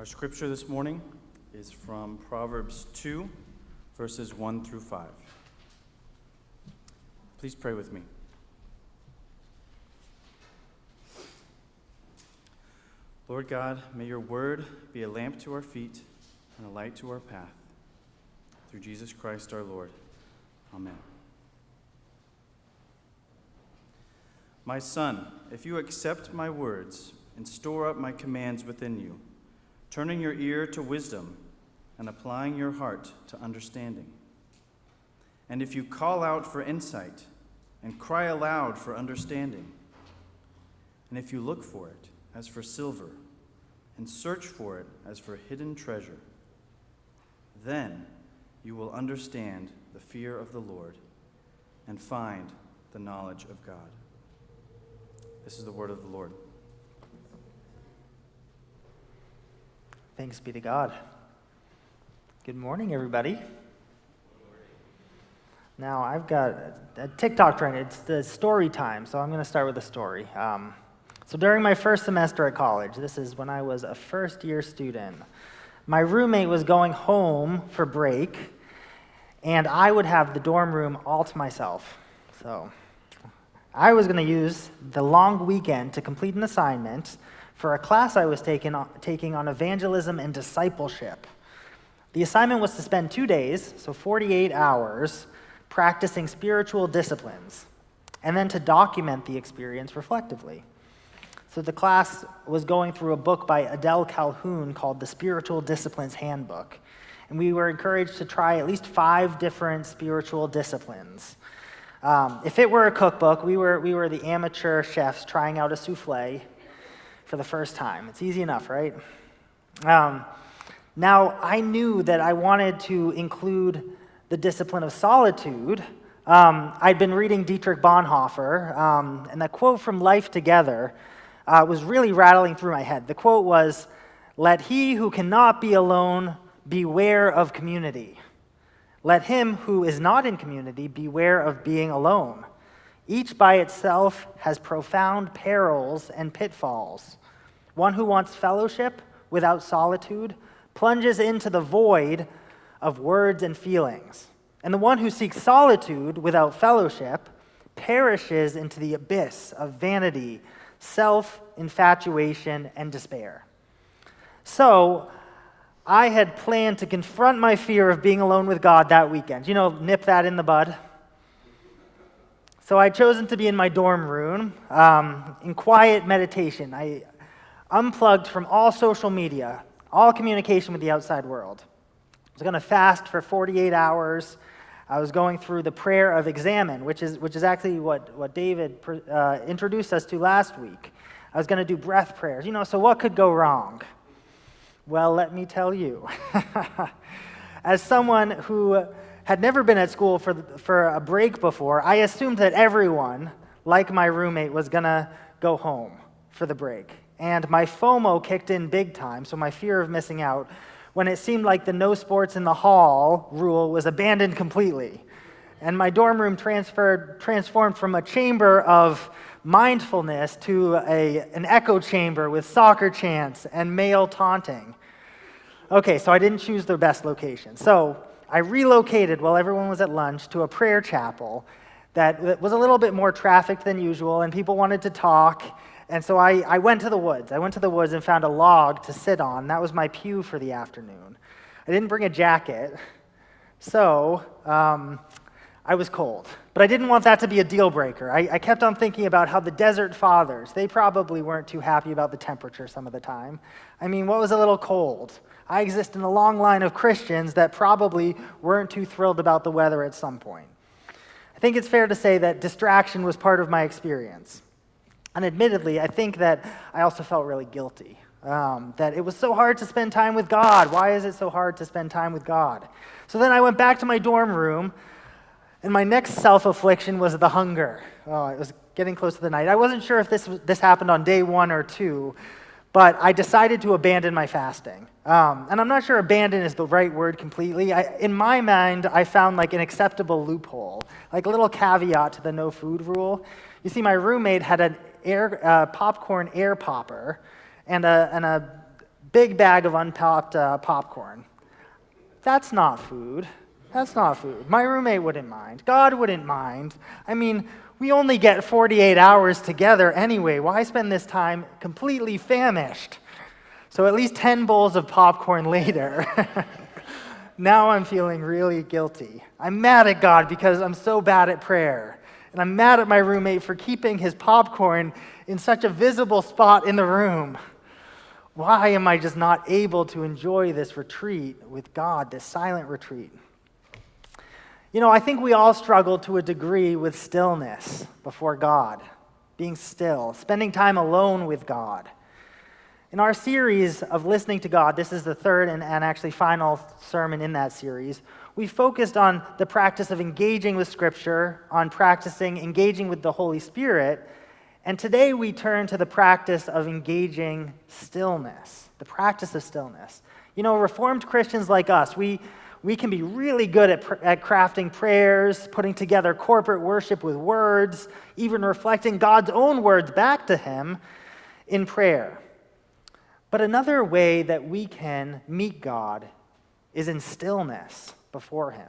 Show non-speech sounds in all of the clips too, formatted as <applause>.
Our scripture this morning is from Proverbs 2, verses 1 through 5. Please pray with me. Lord God, may your word be a lamp to our feet and a light to our path. Through Jesus Christ our Lord. Amen. My son, if you accept my words and store up my commands within you, turning your ear to wisdom and applying your heart to understanding, and if you call out for insight and cry aloud for understanding, and if you look for it as for silver and search for it as for hidden treasure, then you will understand the fear of the Lord and find the knowledge of God. This is the word of the Lord. Thanks be to God. Good morning, everybody. Now, I've got a TikTok trend. It's the story time, so I'm going to start with a story. Um, so, during my first semester at college, this is when I was a first year student, my roommate was going home for break, and I would have the dorm room all to myself. So, I was going to use the long weekend to complete an assignment for a class I was taking taking on evangelism and discipleship. The assignment was to spend two days, so 48 hours, practicing spiritual disciplines, and then to document the experience reflectively. So the class was going through a book by Adele Calhoun called The Spiritual Disciplines Handbook. And we were encouraged to try at least five different spiritual disciplines. Um, if it were a cookbook, we were, we were the amateur chefs trying out a souffle for the first time. It's easy enough, right? Um, now, I knew that I wanted to include the discipline of solitude. Um, I'd been reading Dietrich Bonhoeffer, um, and that quote from Life Together uh, was really rattling through my head. The quote was Let he who cannot be alone beware of community. Let him who is not in community beware of being alone. Each by itself has profound perils and pitfalls. One who wants fellowship without solitude plunges into the void of words and feelings. And the one who seeks solitude without fellowship perishes into the abyss of vanity, self infatuation, and despair. So, I had planned to confront my fear of being alone with God that weekend. You know, nip that in the bud. So I'd chosen to be in my dorm room um, in quiet meditation. I unplugged from all social media, all communication with the outside world. I was going to fast for 48 hours. I was going through the prayer of examen, which is, which is actually what, what David uh, introduced us to last week. I was going to do breath prayers. You know, so what could go wrong? Well, let me tell you. <laughs> As someone who had never been at school for, for a break before, I assumed that everyone, like my roommate, was going to go home for the break. And my FOMO kicked in big time, so my fear of missing out, when it seemed like the no sports in the hall rule was abandoned completely. And my dorm room transferred, transformed from a chamber of mindfulness to a, an echo chamber with soccer chants and male taunting. Okay, so I didn't choose the best location. So I relocated while everyone was at lunch to a prayer chapel that was a little bit more trafficked than usual, and people wanted to talk. And so I, I went to the woods. I went to the woods and found a log to sit on. That was my pew for the afternoon. I didn't bring a jacket, so um, I was cold. But I didn't want that to be a deal breaker. I, I, kept on thinking about how the desert fathers, they probably weren't too happy about the temperature some of the time. I mean, what was a little cold? I exist in a long line of Christians that probably weren't too thrilled about the weather at some point. I think it's fair to say that distraction was part of my experience. And admittedly, I think that I also felt really guilty. Um, that it was so hard to spend time with God. Why is it so hard to spend time with God? So then I went back to my dorm room, and my next self affliction was the hunger. Oh, it was getting close to the night. I wasn't sure if this, this happened on day one or two, but I decided to abandon my fasting. Um, and I'm not sure abandon is the right word completely. I, in my mind, I found like an acceptable loophole, like a little caveat to the no food rule. You see, my roommate had an air, uh, popcorn air popper and a, and a big bag of unpopped uh, popcorn. That's not food. That's not food. My roommate wouldn't mind. God wouldn't mind. I mean, we only get 48 hours together anyway. Why spend this time completely famished? So at least 10 bowls of popcorn later. <laughs> now I'm feeling really guilty. I'm mad at God because I'm so bad at prayer. And I'm mad at my roommate for keeping his popcorn in such a visible spot in the room. Why am I just not able to enjoy this retreat with God, this silent retreat? You know, I think we all struggle to a degree with stillness before God, being still, spending time alone with God. In our series of listening to God, this is the third and, and actually final sermon in that series, we focused on the practice of engaging with Scripture, on practicing engaging with the Holy Spirit, and today we turn to the practice of engaging stillness, the practice of stillness. You know, Reformed Christians like us, we, we can be really good at, at crafting prayers, putting together corporate worship with words, even reflecting God's own words back to Him in prayer. But another way that we can meet God is in stillness before Him.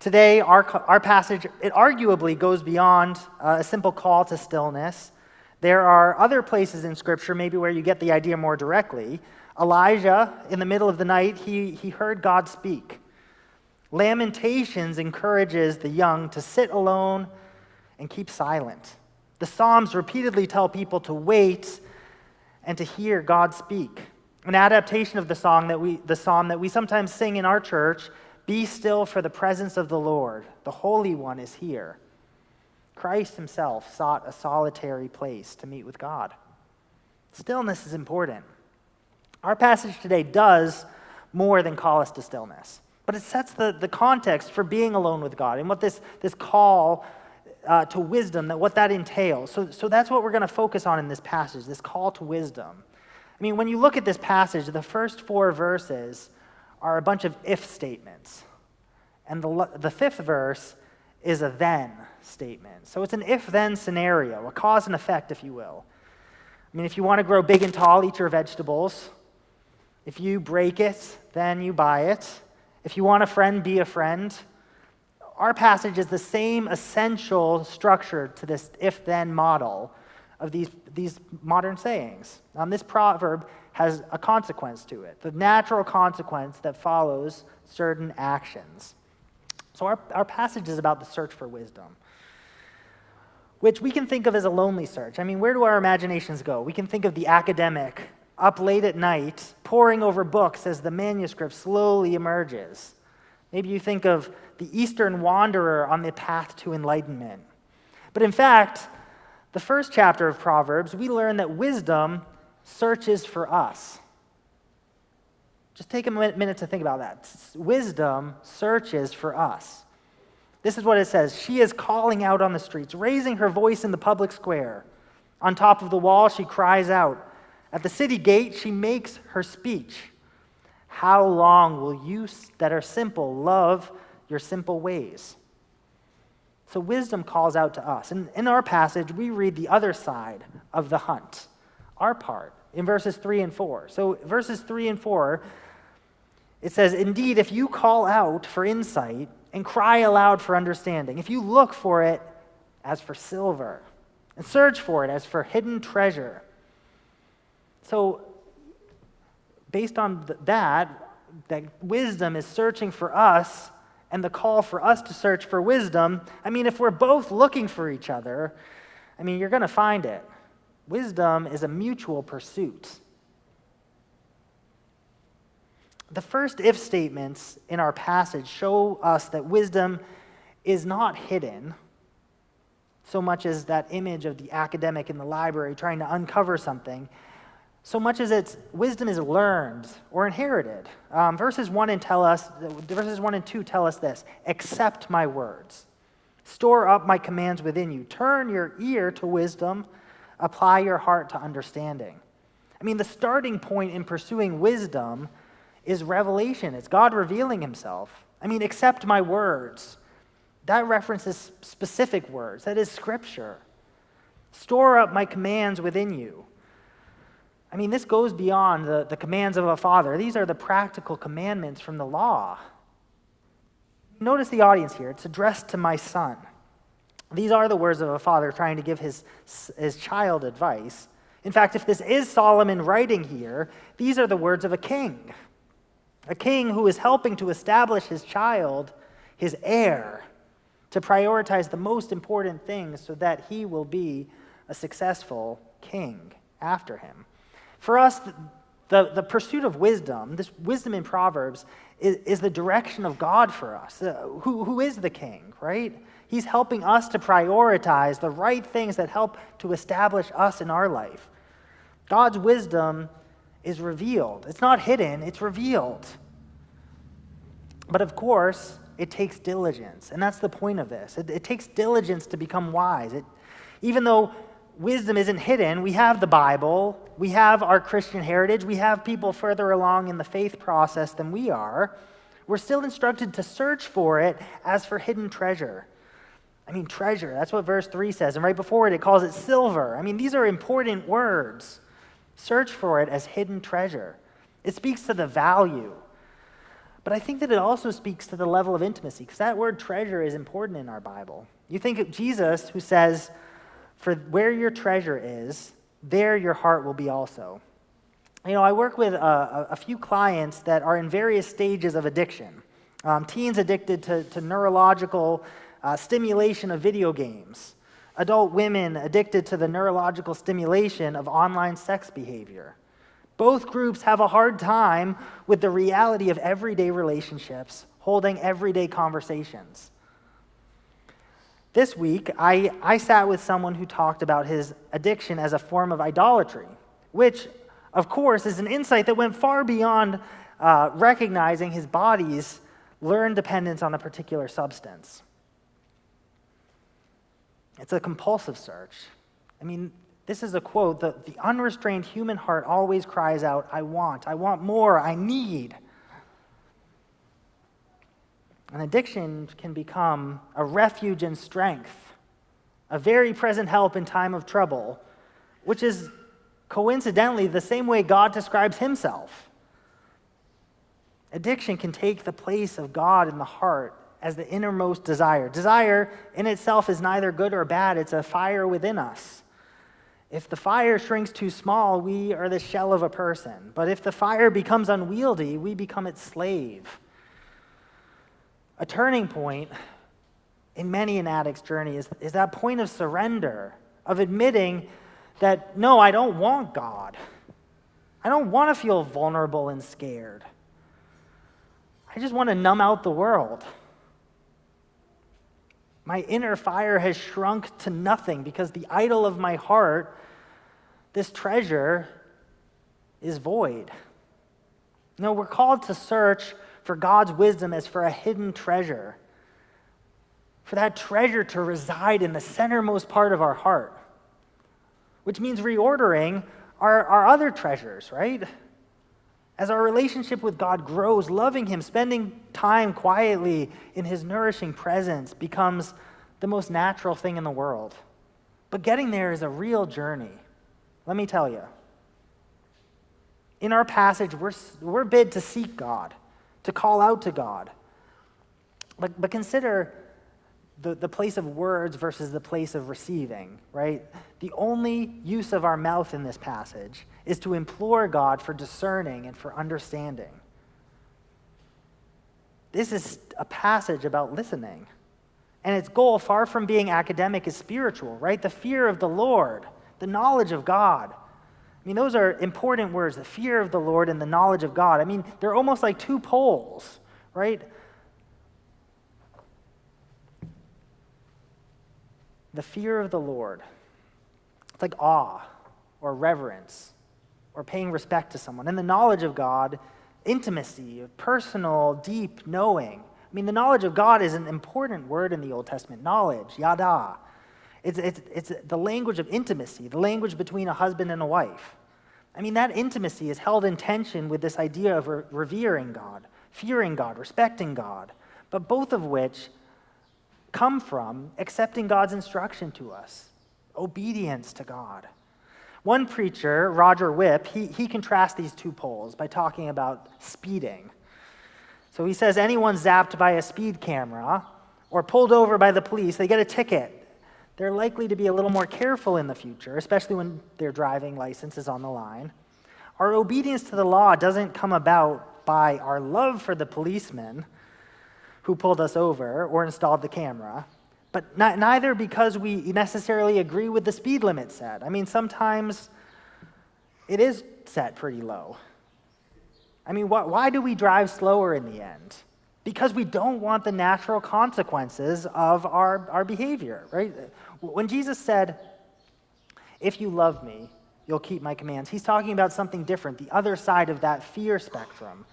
Today, our, our passage, it arguably goes beyond uh, a simple call to stillness. There are other places in Scripture, maybe where you get the idea more directly. Elijah, in the middle of the night, he, he heard God speak. Lamentations encourages the young to sit alone and keep silent. The Psalms repeatedly tell people to wait and to hear God speak. An adaptation of the song that we the psalm that we sometimes sing in our church, be still for the presence of the Lord. The Holy One is here. Christ himself sought a solitary place to meet with God. Stillness is important. Our passage today does more than call us to stillness, but it sets the, the context for being alone with God and what this, this call uh, to wisdom, that what that entails. So, so that's what we're going to focus on in this passage, this call to wisdom. I mean, when you look at this passage, the first four verses are a bunch of if statements. And the, the fifth verse is a then statement. So it's an if then scenario, a cause and effect, if you will. I mean, if you want to grow big and tall, eat your vegetables. If you break it, then you buy it. If you want a friend, be a friend our passage is the same essential structure to this if then model of these, these modern sayings. Um, this proverb has a consequence to it, the natural consequence that follows certain actions. So, our, our passage is about the search for wisdom, which we can think of as a lonely search. I mean, where do our imaginations go? We can think of the academic up late at night, poring over books as the manuscript slowly emerges. Maybe you think of the Eastern wanderer on the path to enlightenment. But in fact, the first chapter of Proverbs, we learn that wisdom searches for us. Just take a minute to think about that. Wisdom searches for us. This is what it says She is calling out on the streets, raising her voice in the public square. On top of the wall, she cries out. At the city gate, she makes her speech. How long will you that are simple love your simple ways? So wisdom calls out to us. And in our passage, we read the other side of the hunt, our part, in verses 3 and 4. So, verses 3 and 4, it says, Indeed, if you call out for insight and cry aloud for understanding, if you look for it as for silver and search for it as for hidden treasure. So, based on that, that wisdom is searching for us and the call for us to search for wisdom, I mean, if we're both looking for each other, I mean, you're going to find it. Wisdom is a mutual pursuit. The first if statements in our passage show us that wisdom is not hidden so much as that image of the academic in the library trying to uncover something so much as its wisdom is learned or inherited. Um, verses 1 and tell us verses 1 and 2 tell us this accept my words. Store up my commands within you. Turn your ear to wisdom. Apply your heart to understanding. I mean the starting point in pursuing wisdom is revelation. It's god revealing himself. I mean accept my words. That references specific words. That is scripture. Store up my commands within you I mean, this goes beyond the, the commands of a father. These are the practical commandments from the law. Notice the audience here. It's addressed to my son. These are the words of a father trying to give his, his child advice. In fact, if this is Solomon writing here, these are the words of a king. A king who is helping to establish his child, his heir, to prioritize the most important things so that he will be a successful king after him. For us, the, the pursuit of wisdom, this wisdom in Proverbs, is, is the direction of God for us. Uh, who, who is the king, right? He's helping us to prioritize the right things that help to establish us in our life. God's wisdom is revealed. It's not hidden, it's revealed. But of course, it takes diligence. And that's the point of this. It, it takes diligence to become wise. It, even though wisdom isn't hidden, we have the Bible, we have our Christian heritage, we have people further along in the faith process than we are. We're still instructed to search for it as for hidden treasure. I mean, treasure, that's what verse 3 says. And right before it, it calls it silver. I mean, these are important words. Search for it as hidden treasure. It speaks to the value. But I think that it also speaks to the level of intimacy, because that word treasure is important in our Bible. You think of Jesus, who says, For where your treasure is, there your heart will be also. You know, I work with a, a few clients that are in various stages of addiction. Um, teens addicted to, to neurological uh, stimulation of video games, adult women addicted to the neurological stimulation of online sex behavior. Both groups have a hard time with the reality of everyday relationships, holding everyday conversations. This week, I, I sat with someone who talked about his addiction as a form of idolatry, which, of course, is an insight that went far beyond uh, recognizing his body's learned dependence on a particular substance. It's a compulsive search. I mean, this is a quote the, the unrestrained human heart always cries out, I want, I want more, I need. An addiction can become a refuge and strength, a very present help in time of trouble, which is coincidentally the same way God describes himself. Addiction can take the place of God in the heart as the innermost desire. Desire in itself is neither good or bad, it's a fire within us. If the fire shrinks too small, we are the shell of a person. But if the fire becomes unwieldy, we become its slave. A turning point in many an addict's journey is, is that point of surrender, of admitting that, no, I don't want God. I don't want to feel vulnerable and scared. I just want to numb out the world. My inner fire has shrunk to nothing because the idol of my heart, this treasure, is void. No, we're called to search for God's wisdom as for a hidden treasure, for that treasure to reside in the centermost part of our heart, which means reordering our, our other treasures, right? As our relationship with God grows, loving Him, spending time quietly in His nourishing presence becomes the most natural thing in the world. But getting there is a real journey. Let me tell you. In our passage, we're, we're bid to seek God, to call out to God. But, but consider the, the place of words versus the place of receiving, right? The only use of our mouth in this passage is to implore God for discerning and for understanding. This is a passage about listening. And its goal, far from being academic, is spiritual, right? The fear of the Lord, the knowledge of God. I mean, those are important words the fear of the Lord and the knowledge of God. I mean, they're almost like two poles, right? The fear of the Lord. It's like awe or reverence or paying respect to someone. And the knowledge of God, intimacy, personal, deep knowing. I mean, the knowledge of God is an important word in the Old Testament knowledge, yada. It's, it's, it's the language of intimacy, the language between a husband and a wife. I mean, that intimacy is held in tension with this idea of re- revering God, fearing God, respecting God, but both of which come from accepting God's instruction to us, obedience to God. One preacher, Roger Whipp, he, he contrasts these two poles by talking about speeding. So he says anyone zapped by a speed camera or pulled over by the police, they get a ticket. They're likely to be a little more careful in the future, especially when their driving license is on the line. Our obedience to the law doesn't come about by our love for the policeman who pulled us over or installed the camera, but not, neither because we necessarily agree with the speed limit set. I mean, sometimes it is set pretty low. I mean, wh- why do we drive slower in the end? Because we don't want the natural consequences of our, our behavior, right? When Jesus said, If you love me, you'll keep my commands, he's talking about something different, the other side of that fear spectrum.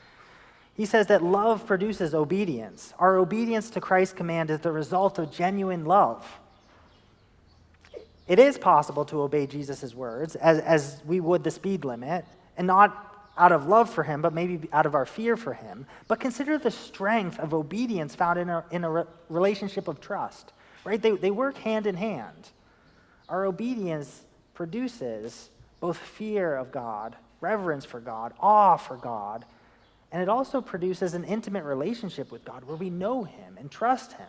He says that love produces obedience. Our obedience to Christ's command is the result of genuine love. It is possible to obey Jesus' words as, as we would the speed limit, and not out of love for him, but maybe out of our fear for him. But consider the strength of obedience found in a, in a re- relationship of trust, right? They, they work hand in hand. Our obedience produces both fear of God, reverence for God, awe for God, and it also produces an intimate relationship with God where we know Him and trust Him.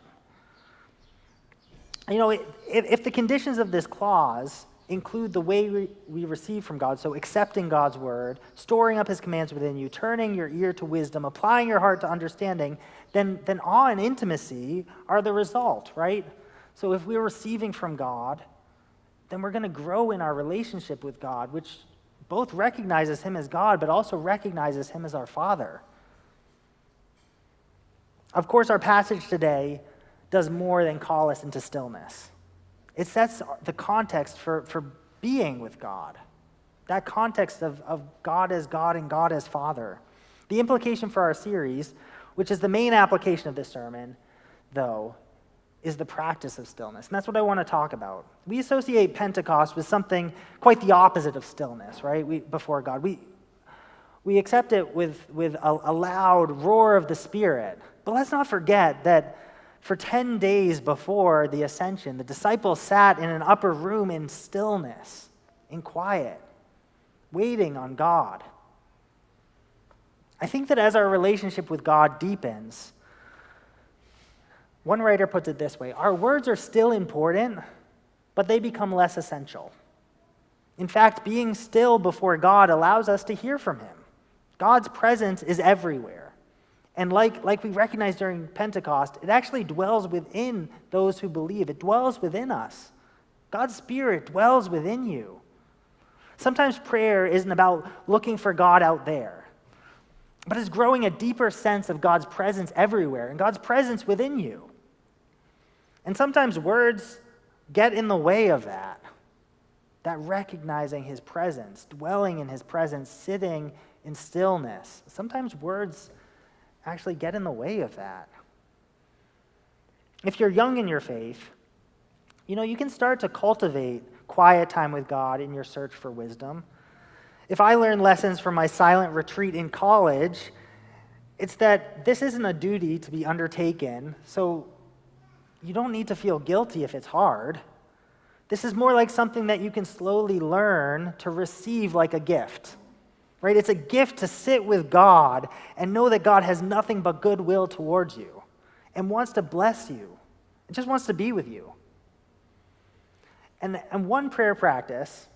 You know, if the conditions of this clause include the way we we receive from God, so accepting God's word, storing up His commands within you, turning your ear to wisdom, applying your heart to understanding, then, then awe and intimacy are the result, right? So if we're receiving from God, then we're going to grow in our relationship with God, which both recognizes him as God, but also recognizes him as our Father. Of course, our passage today does more than call us into stillness. It sets the context for, for being with God, that context of, of God as God and God as Father. The implication for our series, which is the main application of this sermon, though, is the practice of stillness. And that's what I want to talk about. We associate Pentecost with something quite the opposite of stillness, right? We, before God. We, we accept it with, with a, a loud roar of the Spirit. But let's not forget that for 10 days before the ascension, the disciples sat in an upper room in stillness, in quiet, waiting on God. I think that as our relationship with God deepens, one writer puts it this way Our words are still important, but they become less essential. In fact, being still before God allows us to hear from Him. God's presence is everywhere. And like, like we recognize during Pentecost, it actually dwells within those who believe, it dwells within us. God's Spirit dwells within you. Sometimes prayer isn't about looking for God out there, but it's growing a deeper sense of God's presence everywhere and God's presence within you. And sometimes words get in the way of that. That recognizing his presence, dwelling in his presence, sitting in stillness. Sometimes words actually get in the way of that. If you're young in your faith, you know, you can start to cultivate quiet time with God in your search for wisdom. If I learned lessons from my silent retreat in college, it's that this isn't a duty to be undertaken, so you don't need to feel guilty if it's hard. This is more like something that you can slowly learn to receive like a gift. Right? It's a gift to sit with God and know that God has nothing but goodwill towards you and wants to bless you. and just wants to be with you. And, and one prayer practice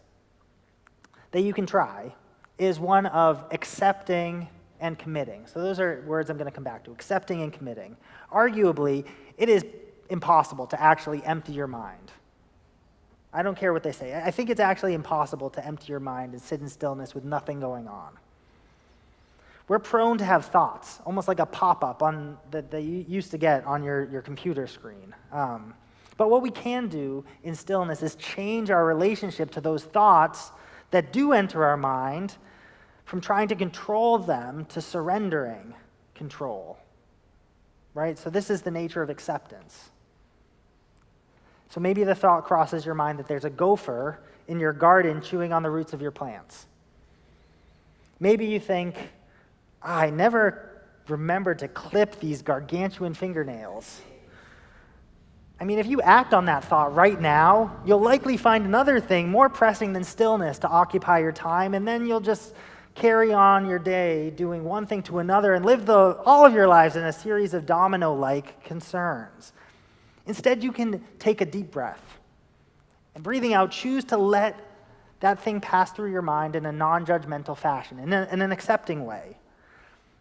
that you can try is one of accepting and committing. So those are words I'm going to come back to accepting and committing. Arguably, it is impossible to actually empty your mind. I don't care what they say. I think it's actually impossible to empty your mind and sit in stillness with nothing going on. We're prone to have thoughts, almost like a pop up that, that you used to get on your, your computer screen. Um, but what we can do in stillness is change our relationship to those thoughts that do enter our mind from trying to control them to surrendering control. Right? So, this is the nature of acceptance. So maybe the thought crosses your mind that there's a gopher in your garden chewing on the roots of your plants. Maybe you think, ah, I never remembered to clip these gargantuan fingernails. I mean, if you act on that thought right now, you'll likely find another thing more pressing than stillness to occupy your time, and then you'll just carry on your day doing one thing to another and live the, all of your lives in a series of domino like concerns. Instead, you can take a deep breath and breathing out, choose to let that thing pass through your mind in a non judgmental fashion, in, a, in an accepting way.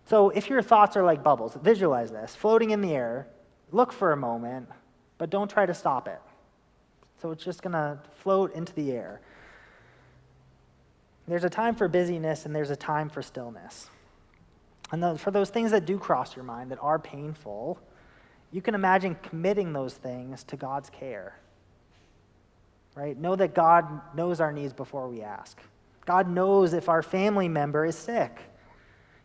So if your thoughts are like bubbles, visualize this floating in the air, look for a moment, but don't try to stop it. So it's just going to float into the air. There's a time for busyness and there's a time for stillness. And the, for those things that do cross your mind that are painful, you can imagine committing those things to God's care. Right? Know that God knows our needs before we ask. God knows if our family member is sick.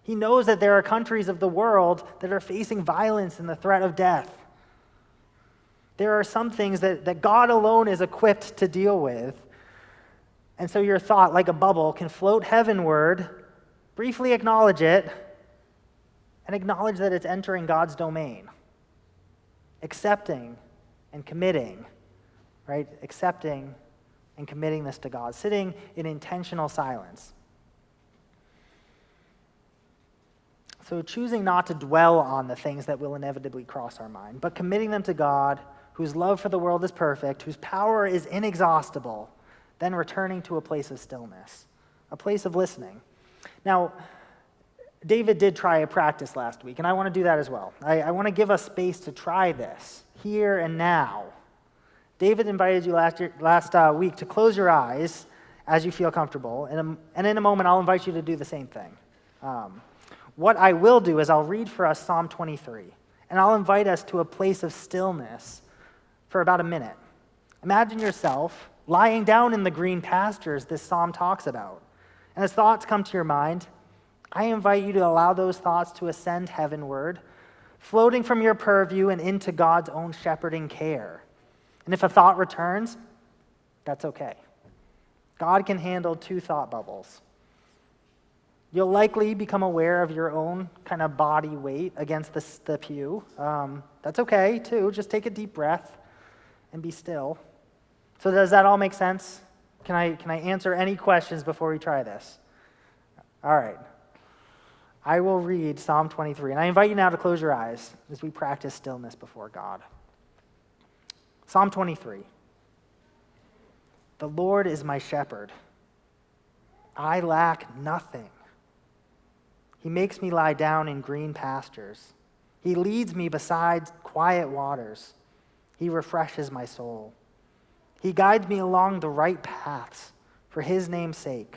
He knows that there are countries of the world that are facing violence and the threat of death. There are some things that, that God alone is equipped to deal with. And so your thought, like a bubble, can float heavenward, briefly acknowledge it, and acknowledge that it's entering God's domain. Accepting and committing, right? Accepting and committing this to God, sitting in intentional silence. So, choosing not to dwell on the things that will inevitably cross our mind, but committing them to God, whose love for the world is perfect, whose power is inexhaustible, then returning to a place of stillness, a place of listening. Now, David did try a practice last week, and I want to do that as well. I, I want to give us space to try this here and now. David invited you last, year, last uh, week to close your eyes as you feel comfortable, and, and in a moment, I'll invite you to do the same thing. Um, what I will do is I'll read for us Psalm 23, and I'll invite us to a place of stillness for about a minute. Imagine yourself lying down in the green pastures this psalm talks about. And as thoughts come to your mind, I invite you to allow those thoughts to ascend heavenward, floating from your purview and into God's own shepherding care. And if a thought returns, that's okay. God can handle two thought bubbles. You'll likely become aware of your own kind of body weight against the, the pew. Um, that's okay, too. Just take a deep breath and be still. So, does that all make sense? Can I, can I answer any questions before we try this? All right. I will read Psalm 23, and I invite you now to close your eyes as we practice stillness before God. Psalm 23 The Lord is my shepherd, I lack nothing. He makes me lie down in green pastures. He leads me beside quiet waters. He refreshes my soul. He guides me along the right paths for his name's sake.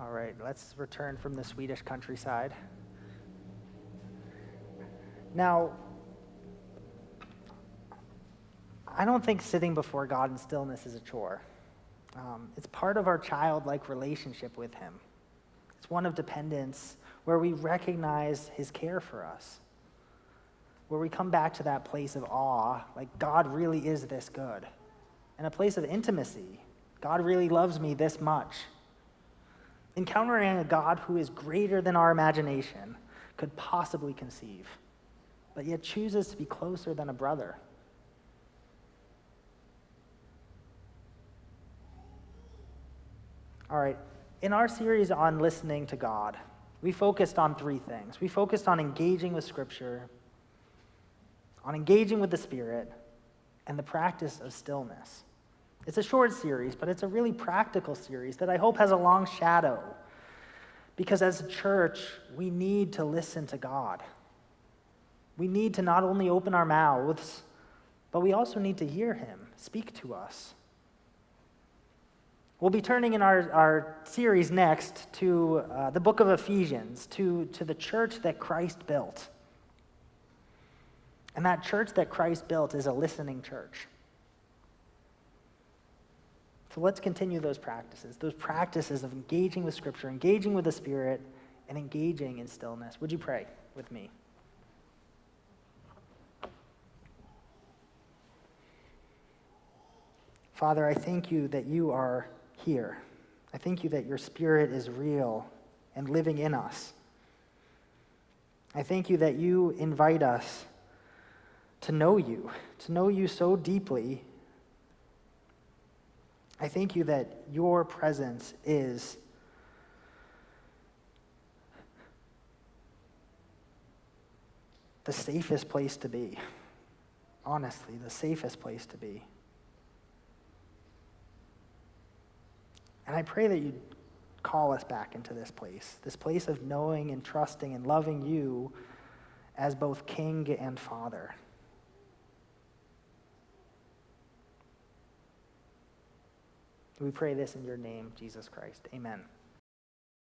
All right, let's return from the Swedish countryside. Now, I don't think sitting before God in stillness is a chore. Um, it's part of our childlike relationship with Him. It's one of dependence where we recognize His care for us, where we come back to that place of awe, like God really is this good, and a place of intimacy. God really loves me this much. Encountering a God who is greater than our imagination could possibly conceive, but yet chooses to be closer than a brother. All right, in our series on listening to God, we focused on three things. We focused on engaging with Scripture, on engaging with the Spirit, and the practice of stillness. It's a short series, but it's a really practical series that I hope has a long shadow. Because as a church, we need to listen to God. We need to not only open our mouths, but we also need to hear Him speak to us. We'll be turning in our, our series next to uh, the book of Ephesians, to, to the church that Christ built. And that church that Christ built is a listening church. So let's continue those practices, those practices of engaging with Scripture, engaging with the Spirit, and engaging in stillness. Would you pray with me? Father, I thank you that you are here. I thank you that your Spirit is real and living in us. I thank you that you invite us to know you, to know you so deeply. I thank you that your presence is the safest place to be. Honestly, the safest place to be. And I pray that you call us back into this place, this place of knowing and trusting and loving you as both King and Father. We pray this in your name, Jesus Christ. Amen.